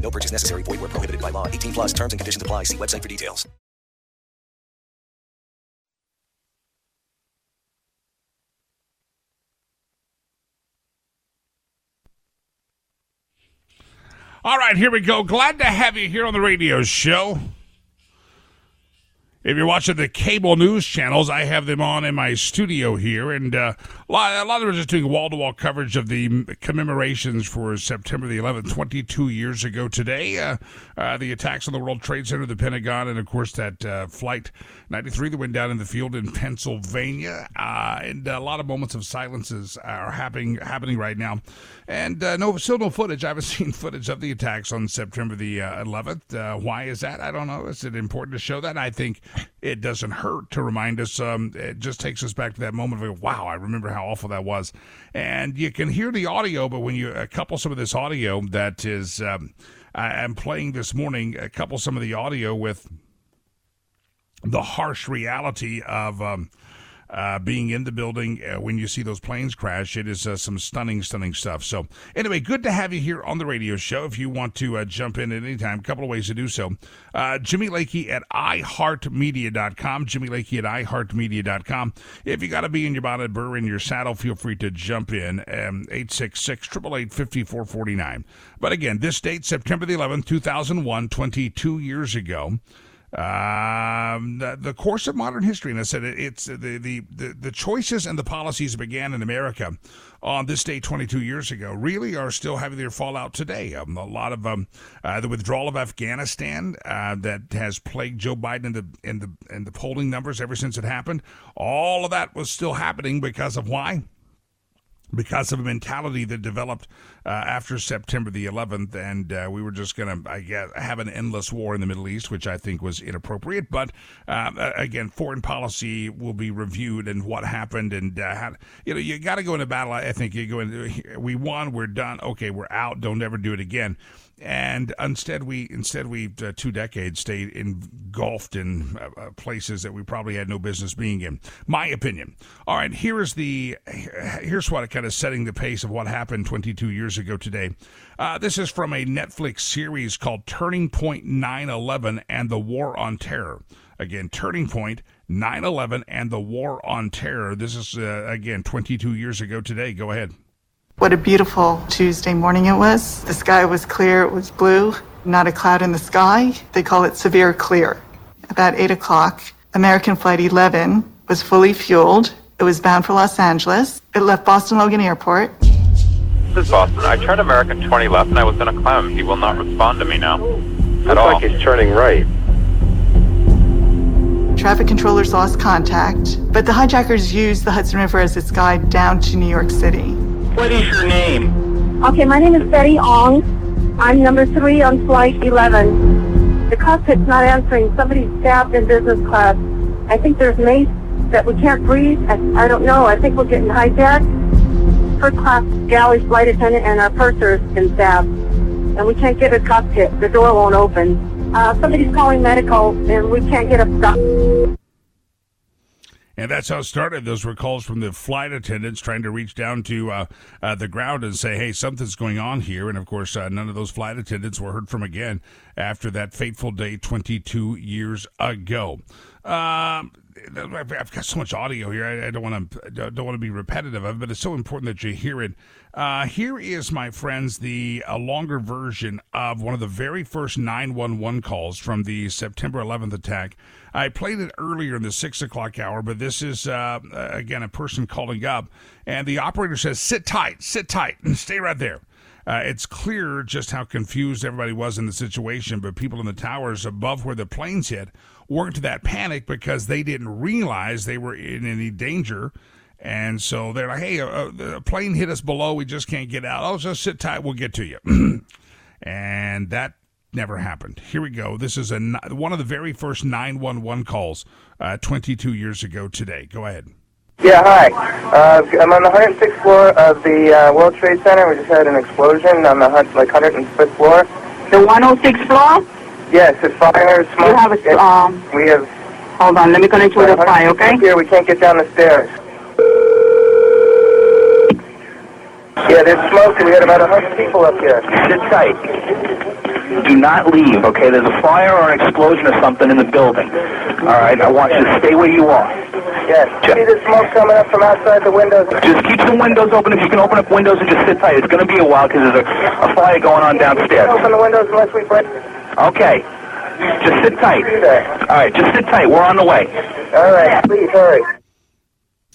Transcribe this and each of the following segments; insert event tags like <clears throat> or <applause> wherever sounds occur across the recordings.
No purchase necessary. Void where prohibited by law. 18 plus terms and conditions apply. See website for details. All right, here we go. Glad to have you here on the radio show. If you're watching the cable news channels, I have them on in my studio here, and uh, a, lot, a lot of them are just doing wall to wall coverage of the commemorations for September the 11th, 22 years ago today. Uh, uh, the attacks on the World Trade Center, the Pentagon, and of course that uh, flight 93 that went down in the field in Pennsylvania. Uh, and a lot of moments of silences are happening happening right now. And uh, no, still no footage. I haven't <laughs> seen footage of the attacks on September the 11th. why is that? I don't know. Is it important to show that? I think it doesn't hurt to remind us. Um, it just takes us back to that moment of, wow, I remember how awful that was. And you can hear the audio, but when you couple some of this audio that is, um, I'm playing this morning, a couple some of the audio with the harsh reality of um, uh, being in the building uh, when you see those planes crash. It is uh, some stunning, stunning stuff. So, anyway, good to have you here on the radio show. If you want to uh, jump in at any time, a couple of ways to do so. Uh, Jimmy Lakey at iHeartMedia.com. Jimmy Lakey at iHeartMedia.com. If you got to be in your bonnet, burr in your saddle, feel free to jump in. Um, 866 888 5449. But again, this date, September the 11th, 2001, 22 years ago um, the, the, course of modern history. And I said it, it's the, the, the, the, choices and the policies that began in America on this day 22 years ago really are still having their fallout today. Um, a lot of um, uh, the withdrawal of Afghanistan uh, that has plagued Joe Biden in the in the in the polling numbers ever since it happened. All of that was still happening because of why because of a mentality that developed uh, after September the 11th, and uh, we were just going to, I guess, have an endless war in the Middle East, which I think was inappropriate. But uh, again, foreign policy will be reviewed and what happened, and uh, how, you know, you got to go into battle. I think you go in. We won. We're done. Okay, we're out. Don't ever do it again and instead we instead we uh, two decades stayed engulfed in uh, uh, places that we probably had no business being in. My opinion. All right here is the here's what kind of setting the pace of what happened 22 years ago today. Uh, this is from a netflix series called turning point 9-11 and the war on terror. Again turning point 9-11 and the war on terror. This is uh, again 22 years ago today. Go ahead what a beautiful Tuesday morning it was. The sky was clear, it was blue, not a cloud in the sky. They call it severe clear. About 8 o'clock, American Flight 11 was fully fueled. It was bound for Los Angeles. It left Boston Logan Airport. This is Boston. I tried American 20 left and I was in a climb. He will not respond to me now. Looks at all. like he's turning right. Traffic controllers lost contact, but the hijackers used the Hudson River as its guide down to New York City. What is your name? Okay, my name is Betty Ong. I'm number three on flight 11. The cockpit's not answering. Somebody's stabbed in business class. I think there's mace that we can't breathe. I, I don't know. I think we're getting hijacked. First class galley flight attendant and our purser's been stabbed. And we can't get a cockpit. The door won't open. Uh, somebody's calling medical and we can't get a stop. And that's how it started. Those were calls from the flight attendants trying to reach down to uh, uh, the ground and say, hey, something's going on here. And of course, uh, none of those flight attendants were heard from again after that fateful day 22 years ago. Um, I've got so much audio here. I, don't want to don't want to be repetitive of it, but it's so important that you hear it. Uh, here is, my friends, the a longer version of one of the very first 911 calls from the September 11th attack. I played it earlier in the six o'clock hour, but this is uh, again a person calling up, and the operator says, "Sit tight, sit tight, and <laughs> stay right there." Uh, it's clear just how confused everybody was in the situation, but people in the towers above where the planes hit weren't that panicked because they didn't realize they were in any danger. And so they're like, hey, a, a plane hit us below. We just can't get out. Oh, just sit tight. We'll get to you. <clears throat> and that never happened. Here we go. This is a one of the very first 911 calls uh, 22 years ago today. Go ahead. Yeah, hi. Uh, I'm on the 106th floor of the uh, World Trade Center. We just had an explosion on the like 105th floor. The 106th floor? Yes, it's fire, smoke. You have a, um, we have... Hold on, let me connect you with the fire, okay? Here, we can't get down the stairs. Yeah, there's smoke, and we got about 100 people up here. Sit tight. Do not leave, okay? There's a fire or an explosion or something in the building. All right, I want you to stay where you are. Yes. Just, See the smoke coming up from outside the windows? Just keep the windows open. If you can open up windows and just sit tight. It's going to be a while because there's a, a fire going on downstairs. Open the windows unless we break. Okay. Just sit tight. All right, just sit tight. We're on the way. All right, please hurry.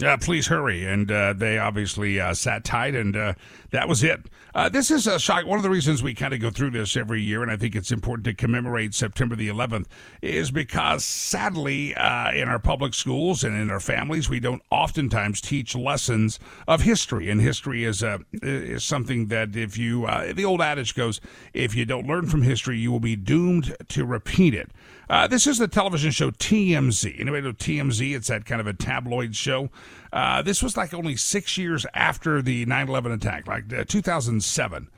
Uh, please hurry. And uh, they obviously uh, sat tight, and uh, that was it. Uh, this is a shock. One of the reasons we kind of go through this every year, and I think it's important to commemorate September the 11th, is because sadly, uh, in our public schools and in our families, we don't oftentimes teach lessons of history. And history is uh, is something that if you, uh, the old adage goes, if you don't learn from history, you will be doomed to repeat it. Uh, this is the television show TMZ. Anybody know TMZ? It's that kind of a tabloid show. Uh, this was like only six years after the 9 11 attack, like uh, 2007.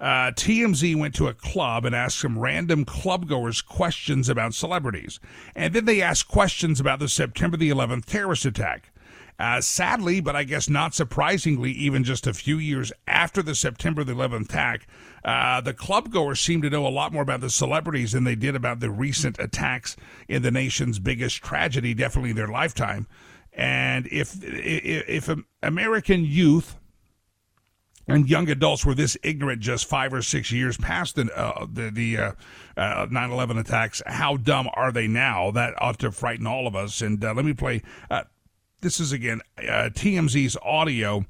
Uh, TMZ went to a club and asked some random clubgoers questions about celebrities. And then they asked questions about the September the 11th terrorist attack. Uh, sadly, but I guess not surprisingly, even just a few years after the September the 11th attack, uh, the clubgoers seem to know a lot more about the celebrities than they did about the recent attacks in the nation's biggest tragedy, definitely in their lifetime. And if if, American youth and young adults were this ignorant just five or six years past the uh, the, the uh, uh, 9/11 attacks, how dumb are they now? That ought to frighten all of us. And uh, let me play. Uh, this is again uh, TMZ's audio.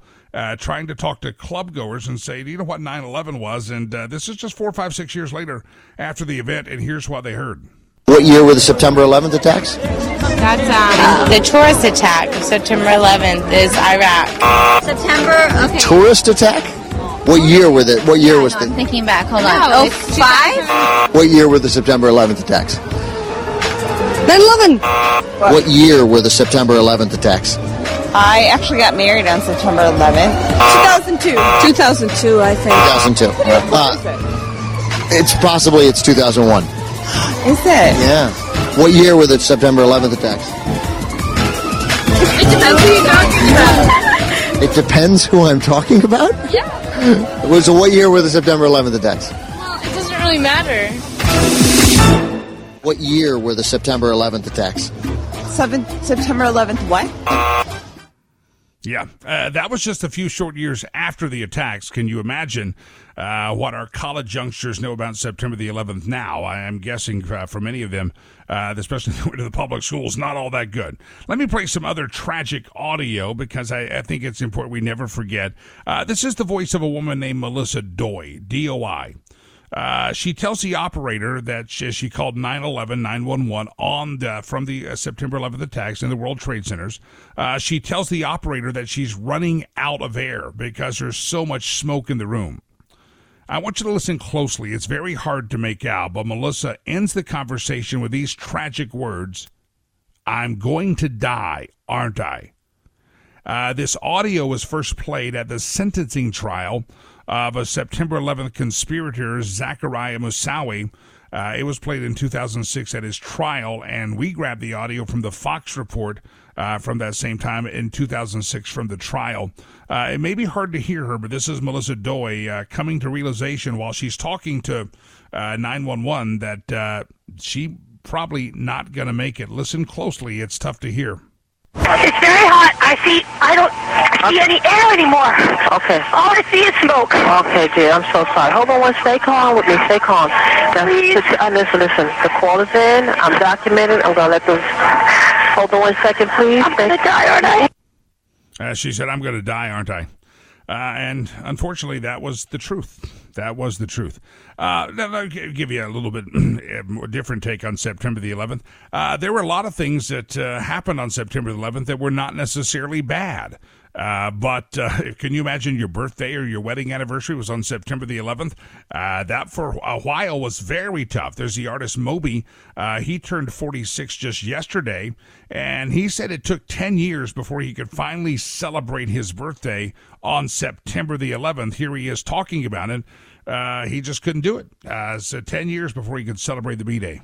trying to talk to clubgoers and say, you know what 9 11 was? And this is just four, five, six years later after the event, and here's what they heard. What year were the September 11th attacks? That's um, the tourist attack. Of September 11th is Iraq. September. Okay. Tourist attack? What year were the? What year was no, the? I'm thinking back. Hold on. No, oh five. What year were the September 11th attacks? 9/11. What year were the September 11th attacks? I actually got married on September 11th. 2002. 2002, I think. 2002. Uh, it's possibly it's 2001. Is it? Yeah. What year were the September 11th attacks? It depends who you're talking about. It depends who I'm talking about? Yeah. So what year were the September 11th attacks? Well, it doesn't really matter. What year were the September 11th attacks? Seven, September 11th what? Yeah, uh, that was just a few short years after the attacks. Can you imagine uh, what our college youngsters know about September the 11th now? I am guessing uh, for many of them, uh, especially <laughs> to the public schools, not all that good. Let me play some other tragic audio because I, I think it's important we never forget. Uh, this is the voice of a woman named Melissa Doi, D O I. Uh, she tells the operator that she, she called 911 911 on the, from the uh, September 11th attacks in the World Trade Centers. Uh, she tells the operator that she's running out of air because there's so much smoke in the room. I want you to listen closely. It's very hard to make out, but Melissa ends the conversation with these tragic words I'm going to die, aren't I? Uh, this audio was first played at the sentencing trial of a September 11th conspirator, Zachariah Moussaoui. Uh, it was played in 2006 at his trial, and we grabbed the audio from the Fox report uh, from that same time in 2006 from the trial. Uh, it may be hard to hear her, but this is Melissa Doi uh, coming to realization while she's talking to uh, 911 that uh, she probably not going to make it. Listen closely; it's tough to hear. It's very hot. I see. I don't see any air anymore. Okay. All I see is smoke. Okay, dear. I'm so sorry. Hold on one. Stay calm with me. Stay calm. Now, Please. just- uh, listen, listen. The call is in. I'm documented. I'm gonna let them. Hold on one second, please. I'm gonna die, aren't I? Uh, she said, I'm going to die, aren't I? Uh, and unfortunately, that was the truth. That was the truth. Uh, now, I'll give you a little bit <clears throat> more different take on September the 11th. Uh, there were a lot of things that uh, happened on September the 11th that were not necessarily bad. Uh, but uh, <laughs> can you imagine your birthday or your wedding anniversary was on September the 11th? Uh, that for a while was very tough. There's the artist Moby. Uh, he turned 46 just yesterday, and he said it took 10 years before he could finally celebrate his birthday on September the 11th. Here he is talking about it. Uh, he just couldn't do it. So 10 years before he could celebrate the B Day.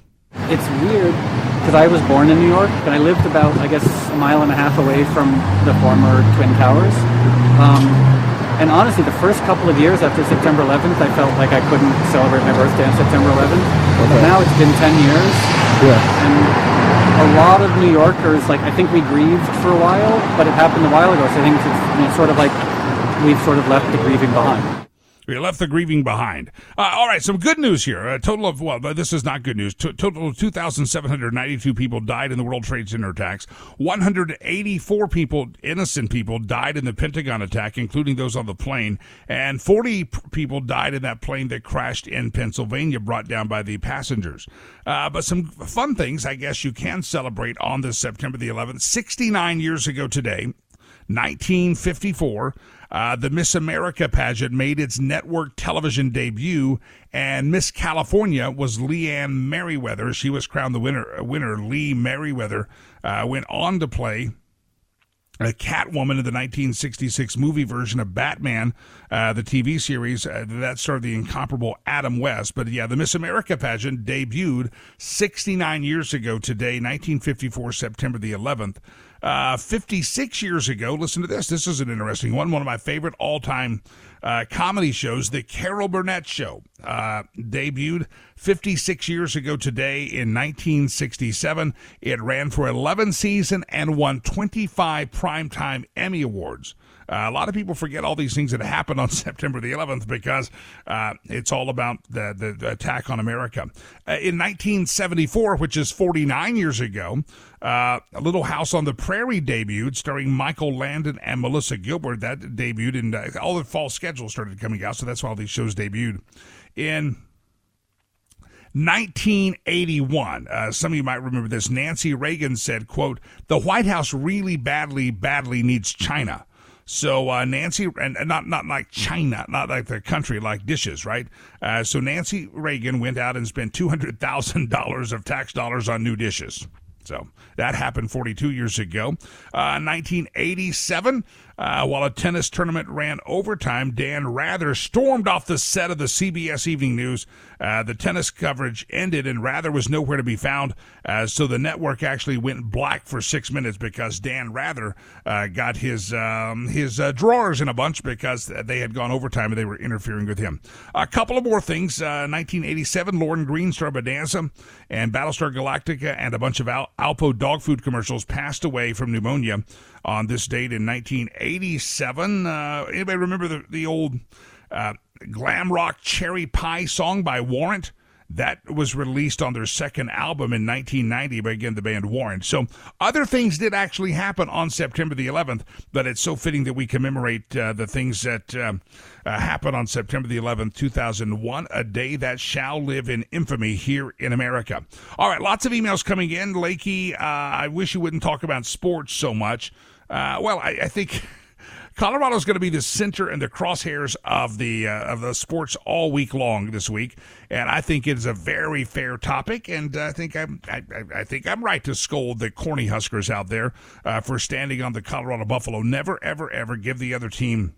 It's weird because I was born in New York and I lived about, I guess, a mile and a half away from the former Twin Towers. Um, and honestly, the first couple of years after September 11th, I felt like I couldn't celebrate my birthday on September 11th. Okay. But now it's been 10 years. Yeah. And a lot of New Yorkers, like, I think we grieved for a while, but it happened a while ago. So I think it's know, sort of like we've sort of left the grieving behind. We left the grieving behind. Uh, all right, some good news here. A total of, well, this is not good news. T- total of 2,792 people died in the World Trade Center attacks. 184 people, innocent people, died in the Pentagon attack, including those on the plane. And 40 p- people died in that plane that crashed in Pennsylvania, brought down by the passengers. Uh, but some fun things, I guess, you can celebrate on this September the 11th. 69 years ago today, 1954. Uh, the Miss America pageant made its network television debut, and Miss California was Lee Ann Meriwether. She was crowned the winner. Winner Lee Meriwether uh, went on to play a Catwoman in the 1966 movie version of Batman, uh, the TV series uh, that starred the incomparable Adam West. But yeah, the Miss America pageant debuted 69 years ago today, 1954, September the 11th. Uh, 56 years ago, listen to this. This is an interesting one. One of my favorite all time uh, comedy shows, The Carol Burnett Show, uh, debuted 56 years ago today in 1967. It ran for 11 seasons and won 25 primetime Emmy Awards. Uh, a lot of people forget all these things that happened on <laughs> September the 11th because uh, it's all about the, the, the, attack on America. Uh, in 1974, which is 49 years ago, uh, a Little House on the Prairie debuted, starring Michael Landon and Melissa Gilbert. That debuted, and uh, all the fall schedules started coming out, so that's why all these shows debuted. In 1981 uh, some of you might remember this nancy reagan said quote the white house really badly badly needs china so uh, Nancy, and not not like China, not like the country, like dishes, right? Uh, so Nancy Reagan went out and spent two hundred thousand dollars of tax dollars on new dishes. So that happened 42 years ago. Uh, 1987, uh, while a tennis tournament ran overtime, Dan Rather stormed off the set of the CBS Evening News. Uh, the tennis coverage ended, and Rather was nowhere to be found. Uh, so the network actually went black for six minutes because Dan Rather uh, got his um, his uh, drawers in a bunch because they had gone overtime and they were interfering with him. A couple of more things. 1987, Lorne Greene, Star Bonanza, and Battlestar Galactica, and a bunch of Al- Alpo dog food commercials passed away from pneumonia on this date in 1987. Uh, anybody remember the, the old uh, glam rock cherry pie song by Warrant? That was released on their second album in 1990 by again the band Warrant. So other things did actually happen on September the 11th, but it's so fitting that we commemorate uh, the things that uh, uh, happened on September the 11th, 2001, a day that shall live in infamy here in America. All right, lots of emails coming in. Lakey, uh, I wish you wouldn't talk about sports so much. Uh, well, I, I think. Colorado is going to be the center and the crosshairs of the uh, of the sports all week long this week, and I think it is a very fair topic. And I think I'm I, I think I'm right to scold the corny Huskers out there uh, for standing on the Colorado Buffalo. Never, ever, ever give the other team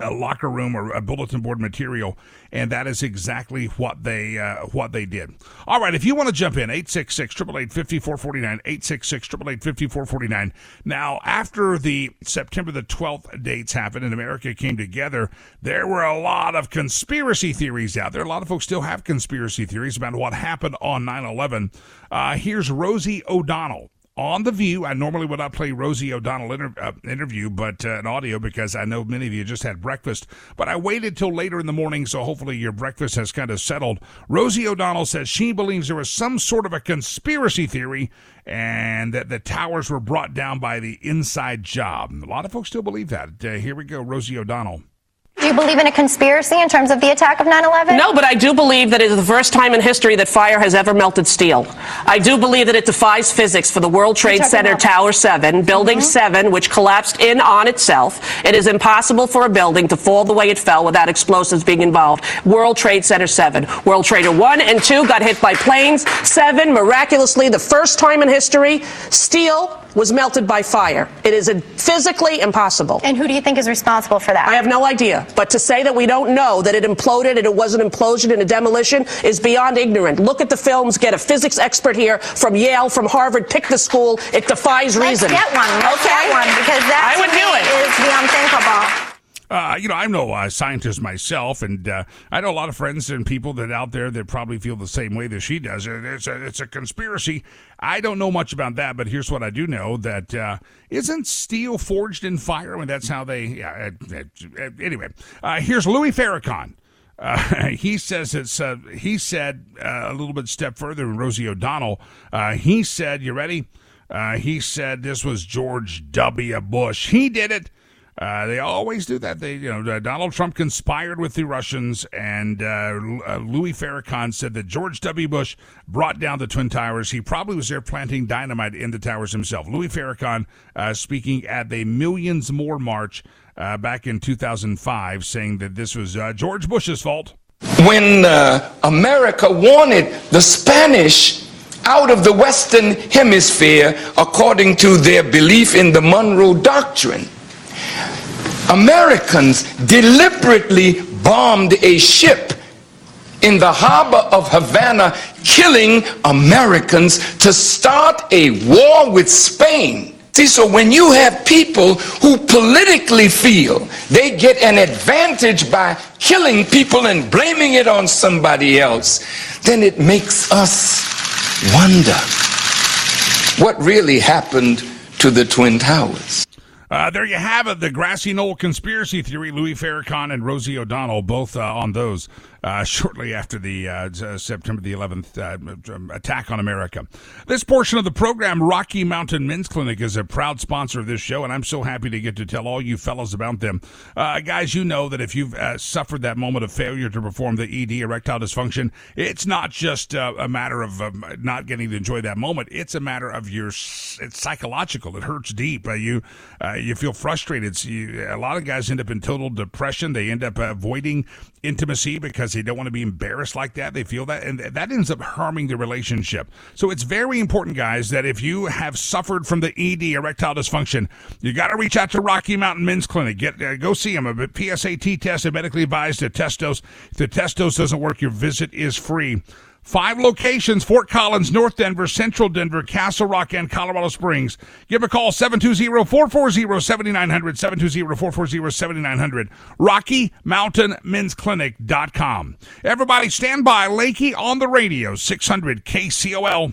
a locker room or a bulletin board material, and that is exactly what they uh, what they did. All right, if you want to jump in, 866 5449 866 5449 Now, after the September the 12th dates happened and America came together, there were a lot of conspiracy theories out there. A lot of folks still have conspiracy theories about what happened on 9 11. Uh, here's Rosie O'Donnell on The View. I normally would not play Rosie O'Donnell inter- uh, interview, but uh, an audio because I know many of you just had breakfast. But I waited till later in the morning, so hopefully your breakfast has kind of settled. Rosie O'Donnell says she believes there was some sort of a conspiracy theory and that the towers were brought down by the inside job. A lot of folks still believe that. Uh, here we go, Rosie O'Donnell. Do you believe in a conspiracy in terms of the attack of 9 11? No, but I do believe that it is the first time in history that fire has ever melted steel. I do believe that it defies physics for the World Trade Center Tower 7, Building Mm-hmm. 7, which collapsed in on itself. It is impossible for a building to fall the way it fell without explosives being involved. World Trade Center 7. World Trader 1 and 2 got hit by planes. 7, miraculously, the first time in history, steel was melted by fire. It is a- physically impossible. And who do you think is responsible for that? I have no idea. But to say that we don't know that it imploded and it was an implosion and a demolition is beyond ignorant. Look at the films, get a physics expert here from Yale, from Harvard, pick the school. It defies Let's reason. get one. Let's okay? get one because that I would do it. is the unthinkable. Uh, you know, I'm no uh, scientist myself, and uh, I know a lot of friends and people that out there that probably feel the same way that she does. Uh, It's a, it's a conspiracy. I don't know much about that, but here's what I do know: that uh, isn't steel forged in fire? I mean, that's how they. Yeah. uh, uh, anyway, here's Louis Farrakhan. Uh, <laughs> he says it's. Uh, he said uh, a little bit step further Rosie O'Donnell. He said, "You ready?" He said this was George W. Bush. He did it. Uh, they always do that. They, you know, uh, Donald Trump conspired with the Russians, and uh, uh, Louis Farrakhan said that George W. Bush brought down the Twin Towers. He probably was there planting dynamite in the towers himself. Louis Farrakhan uh, speaking at the Millions More March uh, back in 2005, saying that this was George Bush's fault. when America wanted the Spanish out of the Western Hemisphere according to their belief in the Monroe Doctrine. Americans deliberately bombed a ship in the harbor of Havana, killing Americans to start a war with Spain. See, so when you have people who politically feel they get an advantage by killing people and blaming it on somebody else, then it makes us wonder what really happened to the Twin Towers. Uh, there you have it, the grassy knoll conspiracy theory. Louis Farrakhan and Rosie O'Donnell both uh, on those uh, shortly after the uh, uh, September the 11th uh, um, attack on America. This portion of the program, Rocky Mountain Men's Clinic, is a proud sponsor of this show, and I'm so happy to get to tell all you fellas about them. Guys, you know that if you've suffered that moment of failure to perform the ED, erectile dysfunction, it's not just a matter of um, not getting to enjoy that moment. It's a matter of your, it's psychological. It hurts deep. You, you feel frustrated. So you, a lot of guys end up in total depression. They end up avoiding intimacy because they don't want to be embarrassed like that. They feel that, and that ends up harming the relationship. So it's very important, guys, that if you have suffered from the ED, erectile dysfunction, you got to reach out to Rocky Mountain Men's Clinic. Get uh, go see them. A PSAT test a medically advised test dose. If the test dose doesn't work, your visit is free. Five locations Fort Collins, North Denver, Central Denver, Castle Rock, and Colorado Springs. Give a call 720 440 7900. 720 440 7900. Rocky Mountain Men's Clinic.com. Everybody stand by. Lakey on the radio, 600 KCOL.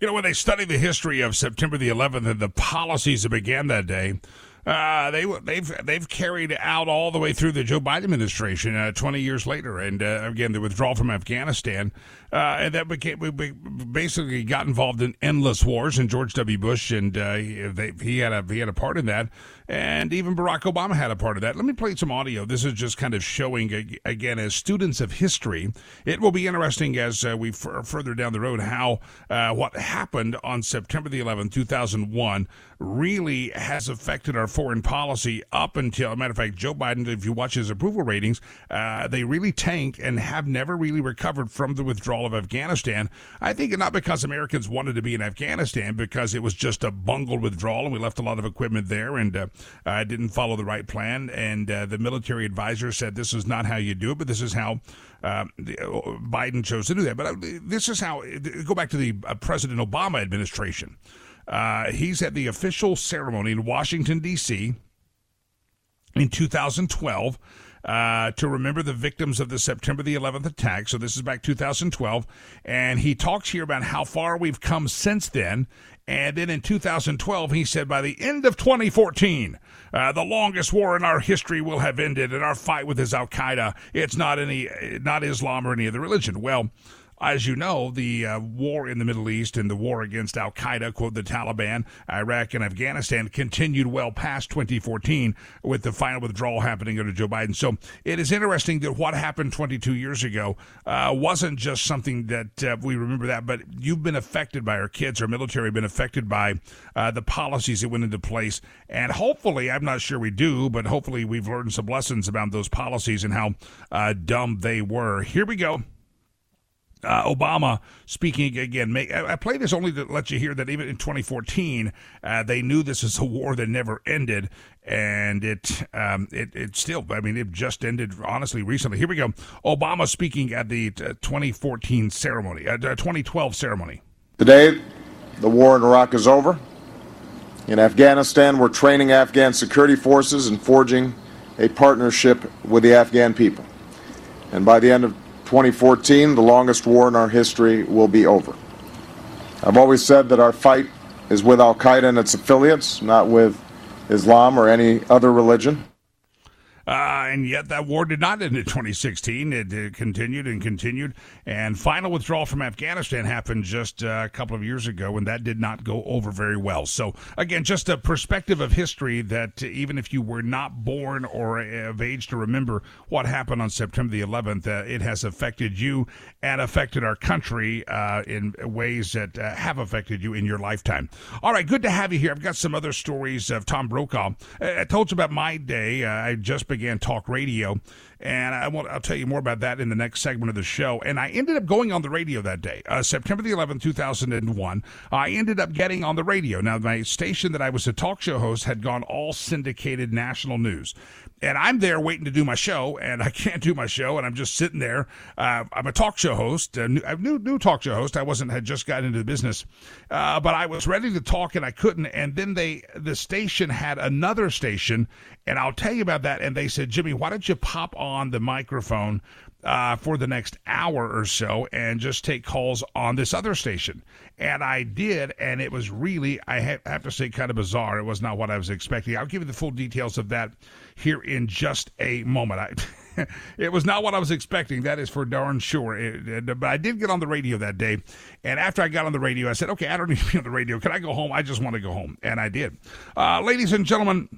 You know, when they study the history of September the 11th and the policies that began that day, Uh, they they've they've carried out all the way through the Joe Biden administration uh, 20 years later, and uh, again the withdrawal from Afghanistan, uh, and that became we basically got involved in endless wars. And George W. Bush and uh, they, he had a he had a part in that, and even Barack Obama had a part of that. Let me play some audio. This is just kind of showing again as students of history, it will be interesting as uh, we f- further down the road how what happened on September the 11th, 2001, really has affected our foreign policy up until, matter of fact, Joe Biden, if you watch his approval ratings, uh, they really tanked and have never really recovered from the withdrawal of Afghanistan. I think not because Americans wanted to be in Afghanistan, because it was just a bungled withdrawal and we left a lot of equipment there and uh, uh, didn't follow the right plan. And uh, the military advisor said this is not how you do it, but this is how uh, Biden chose to do that. But uh, this is how, go back to the President Obama administration. Uh, he's at the official ceremony in Washington, D.C. in 2012. Uh, to remember the victims of the September the 11th attack. So this is back 2012. And he talks here about how far we've come since then. And then in 2012, he said, by the end of 2014, uh, the longest war in our history will have ended, and our fight with is Al Qaeda. It's not any, not Islam or any other religion. Well, as you know, the uh, war in the Middle East and the war against Al Qaeda, quote, the Taliban, Iraq, and Afghanistan continued well past 2014 with the final withdrawal happening under Joe Biden. So it is interesting that what happened 22 years ago uh, wasn't just something that uh, we remember that, but you've been affected by our kids, our military, been affected by uh, the policies that went into place. And hopefully, I'm not sure we do, but hopefully we've learned some lessons about those policies and how uh, dumb they were. Here we go uh, Obama speaking again. I play this only to let you hear that even in 2014, uh, they knew this is a war that never ended, and it um, it it still. I mean, it just ended honestly recently. Here we go. Obama speaking at the uh, 2014 ceremony, uh, 2012 ceremony. Today, the war in Iraq is over. In Afghanistan, we're training Afghan security forces and forging a partnership with the Afghan people. And by the end of 2014, the longest war in our history, will be over. I've always said that our fight is with Al Qaeda and its affiliates, not with Islam or any other religion. Uh, and yet that war did not end in 2016. It, it, continued and continued. And final withdrawal from Afghanistan happened just uh, a couple of years ago, and that did not go over very well. So, again, just a perspective of history that even if you were not born or of age to remember what happened on September the 11th, uh, it has affected you and affected our country uh, in ways that uh, have affected you in your lifetime. All right, good to have you here. I've got some other stories of Tom Brokaw. I told you about my day. Uh, I just talk radio and I want, I'll tell you more about that in the next segment of the show. And I ended up going on the radio that day, uh, September the 11th, 2001. I ended up getting on the radio. Now, my station that I was a talk show host had gone all syndicated national news. And I'm there waiting to do my show, and I <laughs> can't do my show, and I'm just sitting there. Uh, I'm a talk show host, a new, a new, new talk show host. I wasn't had just gotten into the business, uh, but I was ready to talk, and I couldn't. And then they, the station had another station, and I'll tell you about that. And they said, Jimmy, why don't you pop on the microphone uh, for the next hour or so and just take calls on this other station. And I did, and it was really, I have to say, kind of bizarre. It was not what I was expecting. I'll give you the full details of that here in just a moment. I, <laughs> it was not what I was expecting. That is for darn sure. It, it, but I did get on the radio that day. And after I got on the radio, I said, okay, I don't <laughs> need to be on the radio. Can I go home? I just want to go home. And I did. Uh, ladies and gentlemen,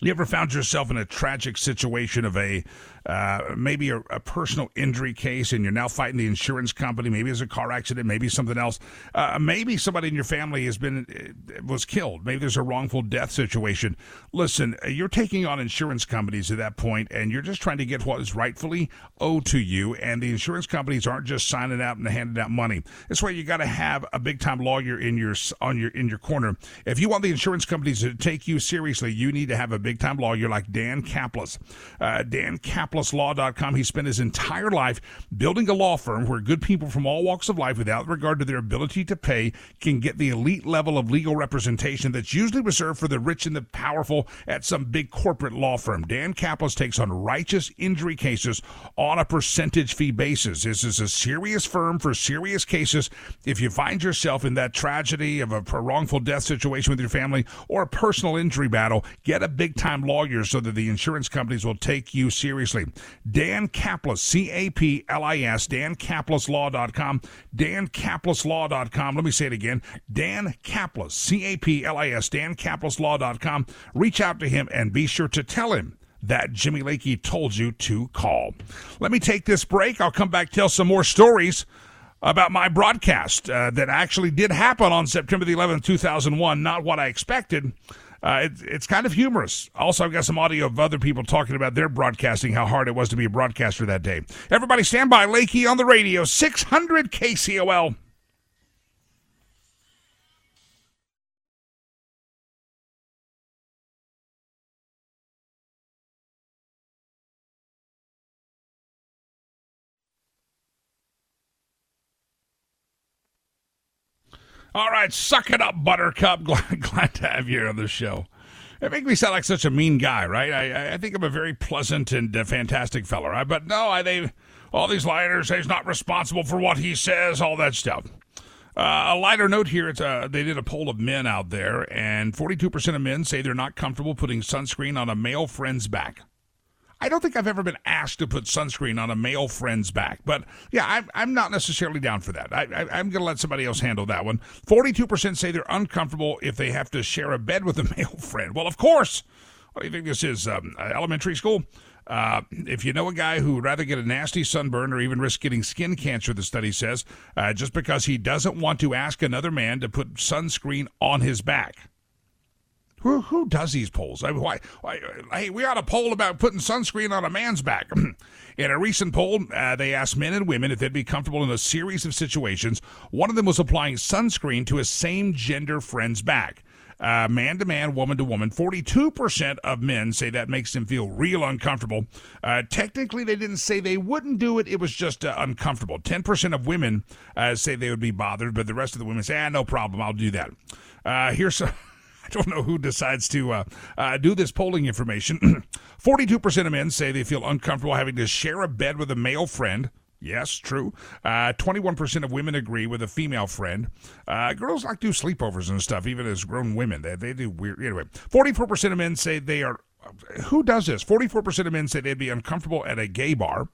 you ever found yourself in a tragic situation of a uh, maybe a, a, personal injury case and you're now fighting the insurance company? Maybe it's a car accident, maybe something else. Uh, maybe somebody in your family has been uh, was killed. Maybe there's a wrongful death situation. Listen, you're taking on insurance companies at that point, and you're just trying to get what is rightfully owed to you. And the insurance companies aren't just signing out and handing out money. That's why you got to have a big time lawyer in your on your in your corner. If you want the insurance companies to take you seriously, you need to have a big time lawyer like Dan Caplis. Uh, DanCaplislaw.com. He spent his entire life building a law firm where good people from all walks of life, without regard to their ability to pay, can get the elite level of legal representation that's usually reserved for the rich and the powerful at some big corporate law firm. Dan Caplis takes on righteous injury cases on a percentage fee basis. This is a serious firm for serious cases. If you find yourself in that tragedy of a wrongful death situation with your family or a personal injury battle, get a big time lawyer so that the insurance companies will take you seriously. Dan Caplis, C A P L I S, DanCaplislaw.com, DanCaplislaw.com. Let me say it again. Dan Caplis, C A P L I S, DanCaplislaw.com. Reach out to him and be sure to tell him that Jimmy Lakey told you to call. Let me take this break. I'll come back, tell some more stories about my broadcast uh, that actually did happen on September the 11th, 2001. Not what I expected. Uh, it, it's kind of humorous. Also, I've got some audio of other people talking about their broadcasting, how hard it was to be a broadcaster that day. Everybody stand by. Lakey on the radio, 600 KCOL. All right, suck it up, Buttercup. <laughs> Glad, glad to have you on the show. It makes me sound like such a mean guy, right? I, I think I'm a very pleasant and uh, fantastic feller. But no, I, they all these say he's not responsible for what he says, all that stuff. Uh, a lighter note here: it's, uh, they did a poll of men out there, and 42% of men say they're not comfortable putting sunscreen on a male friend's back. I don't think I've ever been asked to put sunscreen on a male friend's back, but yeah, I'm, I'm not necessarily down for that. I, am going to let somebody else handle that one. 42% say they're uncomfortable if they have to share a bed with a <laughs> male friend. Well, of course. What do you think this is? Um, elementary school? Uh, if you know a guy who would rather get a nasty sunburn or even risk getting skin cancer, the study says, uh, just because he doesn't want to ask another man to put sunscreen on his back. Who, who does these polls? I mean, why, why, hey, we ought a poll about putting sunscreen on a man's back. <clears throat> in a recent poll, uh, they asked men and women if they'd be comfortable in a series of situations. One of them was applying sunscreen to a same gender friend's back. Uh, man to man, woman to woman. 42% of men say that makes them feel real uncomfortable. Uh, technically, they didn't say they wouldn't do it, it was just uh, uncomfortable. 10% of women uh, say they would be bothered, but the rest of the women say, ah, no problem, I'll do that. Uh, here's some. <laughs> I don't know who decides to uh, uh, do this polling information. <clears throat> 42% of men say they feel uncomfortable having to share a bed with a male friend. Yes, true. Uh, 21% of women agree with a female friend. Uh, girls like do sleepovers and stuff, even as grown women. They, they do weird. Anyway, 44% of men say they are. Who does this? 44% of men say they'd be uncomfortable at a gay bar.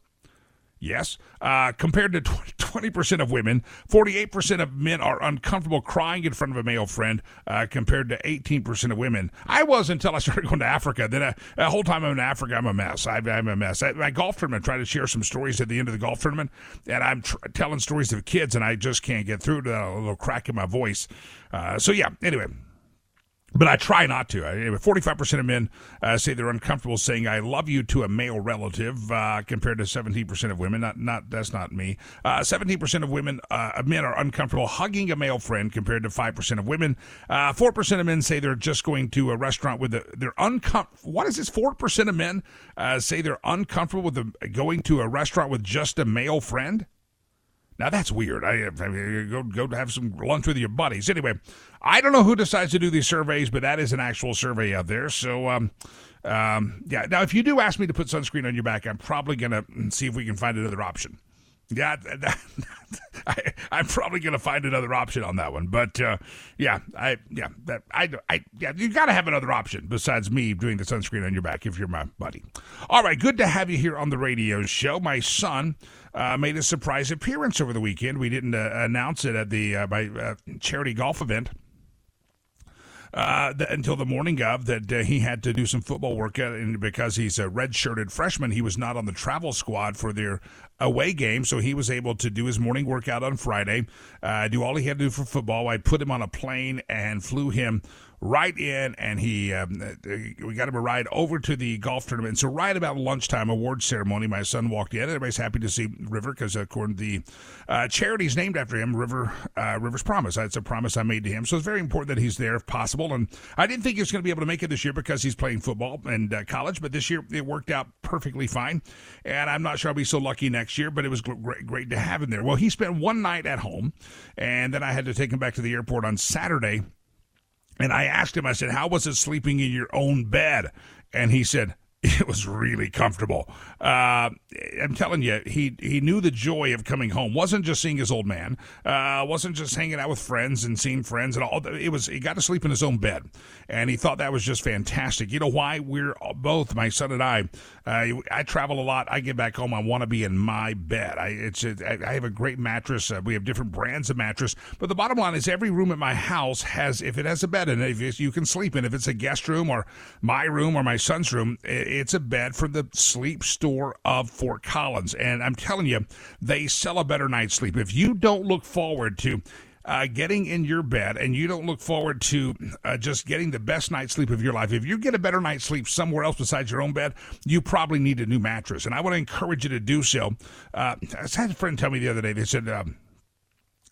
Yes. Uh, compared to 20% <laughs> of women, 48% of men are uncomfortable crying in front of a male friend, uh, compared to 18% of women. I was until I <laughs> started going to Africa. Then uh, the whole time I'm in Africa, I'm a mess. I, am a mess. At my golf tournament, I try to share some stories at the end of the golf tournament, and I'm tr- telling stories of kids, and I just can't get through to a little crack in my voice. Uh, so, yeah, anyway, but I try not to. 45% of men uh, say they're uncomfortable saying "I love you" to a male relative, uh, compared to 17% of women. Not, not that's not me. Uh, 17% of women, uh, men are uncomfortable hugging a male friend, compared to 5% of women. 4% uh, of men say they're just going to a restaurant with a. They're uncomfortable. What is this? 4% of men uh, say they're uncomfortable with going to a restaurant with just a male friend. Now that's weird. I, I mean, go go have some lunch with your buddies. Anyway, I don't know who decides to do these surveys, but that is an actual survey out there. So, um, um, yeah. Now, if you do ask me to put sunscreen on your back, I'm probably gonna see if we can find another option. Yeah, <laughs> that, I, am probably going to find another option on that one, but uh, yeah, I yeah that I I yeah you got to have another option besides me doing the sunscreen on your back if you're my buddy. All right, good to have you here on the radio show. My son uh, made a surprise appearance over the weekend. We didn't uh, announce it at the uh, my uh, charity golf event uh, until the morning of that uh, he had to do some football work and because he's a red-shirted freshman. He was not on the travel squad for their away game, so he was able to do his morning workout on Friday, uh, do all he had to do for football. I put him on a plane and flew him right in, and he um, we got him a ride over to the golf tournament. So right about lunchtime award ceremony, my son walked in. Everybody's happy to see River because according to the uh, charity's named after him, River uh, River's Promise. That's a promise I made to him. So it's very important that he's there if possible. And I didn't think he was going to be able to make it this year because he's playing football and uh, college, but this year it worked out perfectly fine. And I'm not sure I'll be so lucky next year, but it was great, great to have him there. Well, he spent one night at home, and then I had to take him back to the airport on Saturday. And I asked him, I said, How was it sleeping in your own bed? And he said, <laughs> it was really comfortable. Uh, I'm telling you, he he knew the joy of coming home. wasn't just seeing his old man. Uh, wasn't just hanging out with friends and seeing friends and all. It was he got to sleep in his own bed, and he thought that was just fantastic. You know why? We're both my son and I. Uh, I travel a lot. I get back home. I want to be in my bed. I it's I have a great mattress. Uh, we have different brands of mattress, but the bottom line is every room at my house has if it has a bed in it, if you can sleep in. If it's a guest room or my room or my son's room. It, it's a bed from the sleep store of Fort Collins. And I'm telling you, they sell a better night's sleep. If you don't look forward to uh, getting in your bed and you don't look forward to uh, just getting the best night's sleep of your life, if you get a better night's sleep somewhere else besides your own bed, you probably need a new mattress. And I want to encourage you to do so. Uh, I had a friend tell me the other day, they said, um,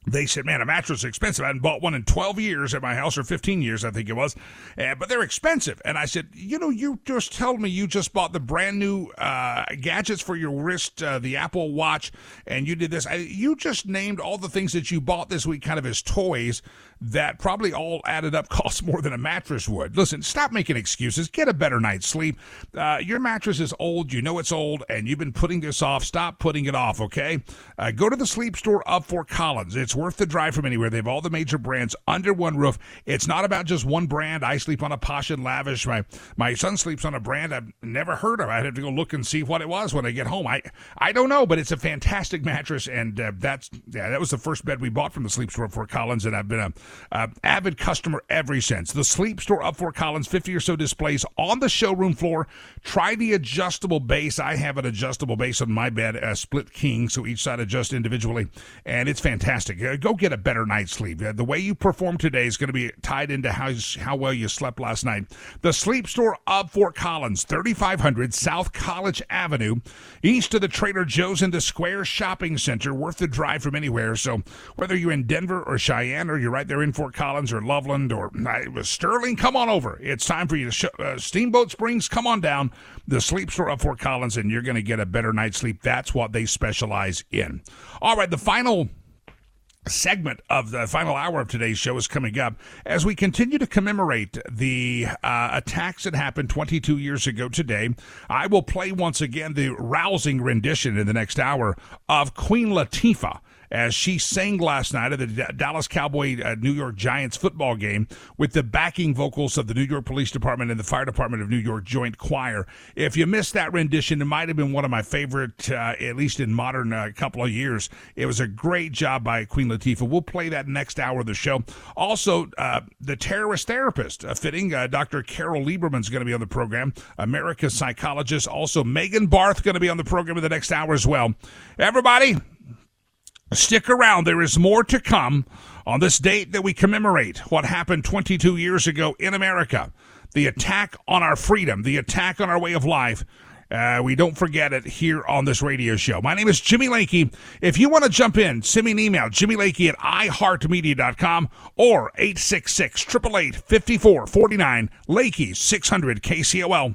they said, man, a mattress is expensive. I hadn't bought one in 12 years at my house, or 15 years, I think it was. Uh, but they're expensive. And I said, you know, you just told me you just bought the brand new uh, gadgets for your wrist, uh, the Apple Watch, and you did this. I, you just named all the things that you bought this week kind of as toys that probably all added up <laughs> cost more than a mattress would. Listen, stop making excuses. Get a better night's sleep. Uh, your mattress is old. You know it's old, and you've been putting this off. Stop putting it off, okay? Uh, go to the sleep store up Fort Collins. It's worth the drive from anywhere. They have all the major brands under one roof. It's not about just one brand. I sleep on a posh and lavish. My my son sleeps on a brand I've never heard of. I'd have to go look and see what it was when I get home. I I don't know, but it's a fantastic mattress, and uh, that's yeah, that was the first bed we bought from the sleep store Fort Collins, and I've been a uh, avid customer ever since. The Sleep Store up Fort Collins, 50 or so displays on the showroom floor. Try the adjustable base. I have an adjustable base on my bed, a split king, so each side adjusts individually, and it's fantastic. Go get a better night's sleep. The way you perform today is going to be tied into how, how well you slept last night. The Sleep Store of Fort Collins, 3500 South College Avenue, east of the Trader Joe's in the Square Shopping Center, worth the drive from anywhere. So whether you're in Denver or Cheyenne or you're right there in Fort Collins or Loveland or uh, Sterling, come on over. It's time for you to show, uh, Steamboat Springs. Come on down. The Sleep Store of Fort Collins, and you're going to get a better night's sleep. That's what they specialize in. All right, the final segment of the final hour of today's show is coming up as we continue to commemorate the uh, attacks that happened 22 years ago today. I will play once again the rousing rendition in the next hour of Queen Latifah as she sang last night at the Dallas Cowboy uh, New York Giants football game with the backing vocals of the New York Police Department and the Fire Department of New York Joint Choir. If you missed that rendition, it might have been one of my favorite, uh, at least in modern uh, couple of years. It was a great job by Queen Latifah. We'll play that next hour of the show. Also, uh, the terrorist therapist, uh, fitting uh, Dr. Carol Lieberman's going to be on the program, America's psychologist. Also, Megan Barth going to be on the program in the next hour as well. Everybody, Stick around. There is more to come on this date that we commemorate what happened 22 years ago in America. The attack on our freedom, the attack on our way of life. Uh, we don't forget it here on this radio show. My name is Jimmy Lakey. If you want to jump in, send me an email, Jimmy Lakey at iHeartMedia.com or 866 888 5449 Lakey 600 KCOL.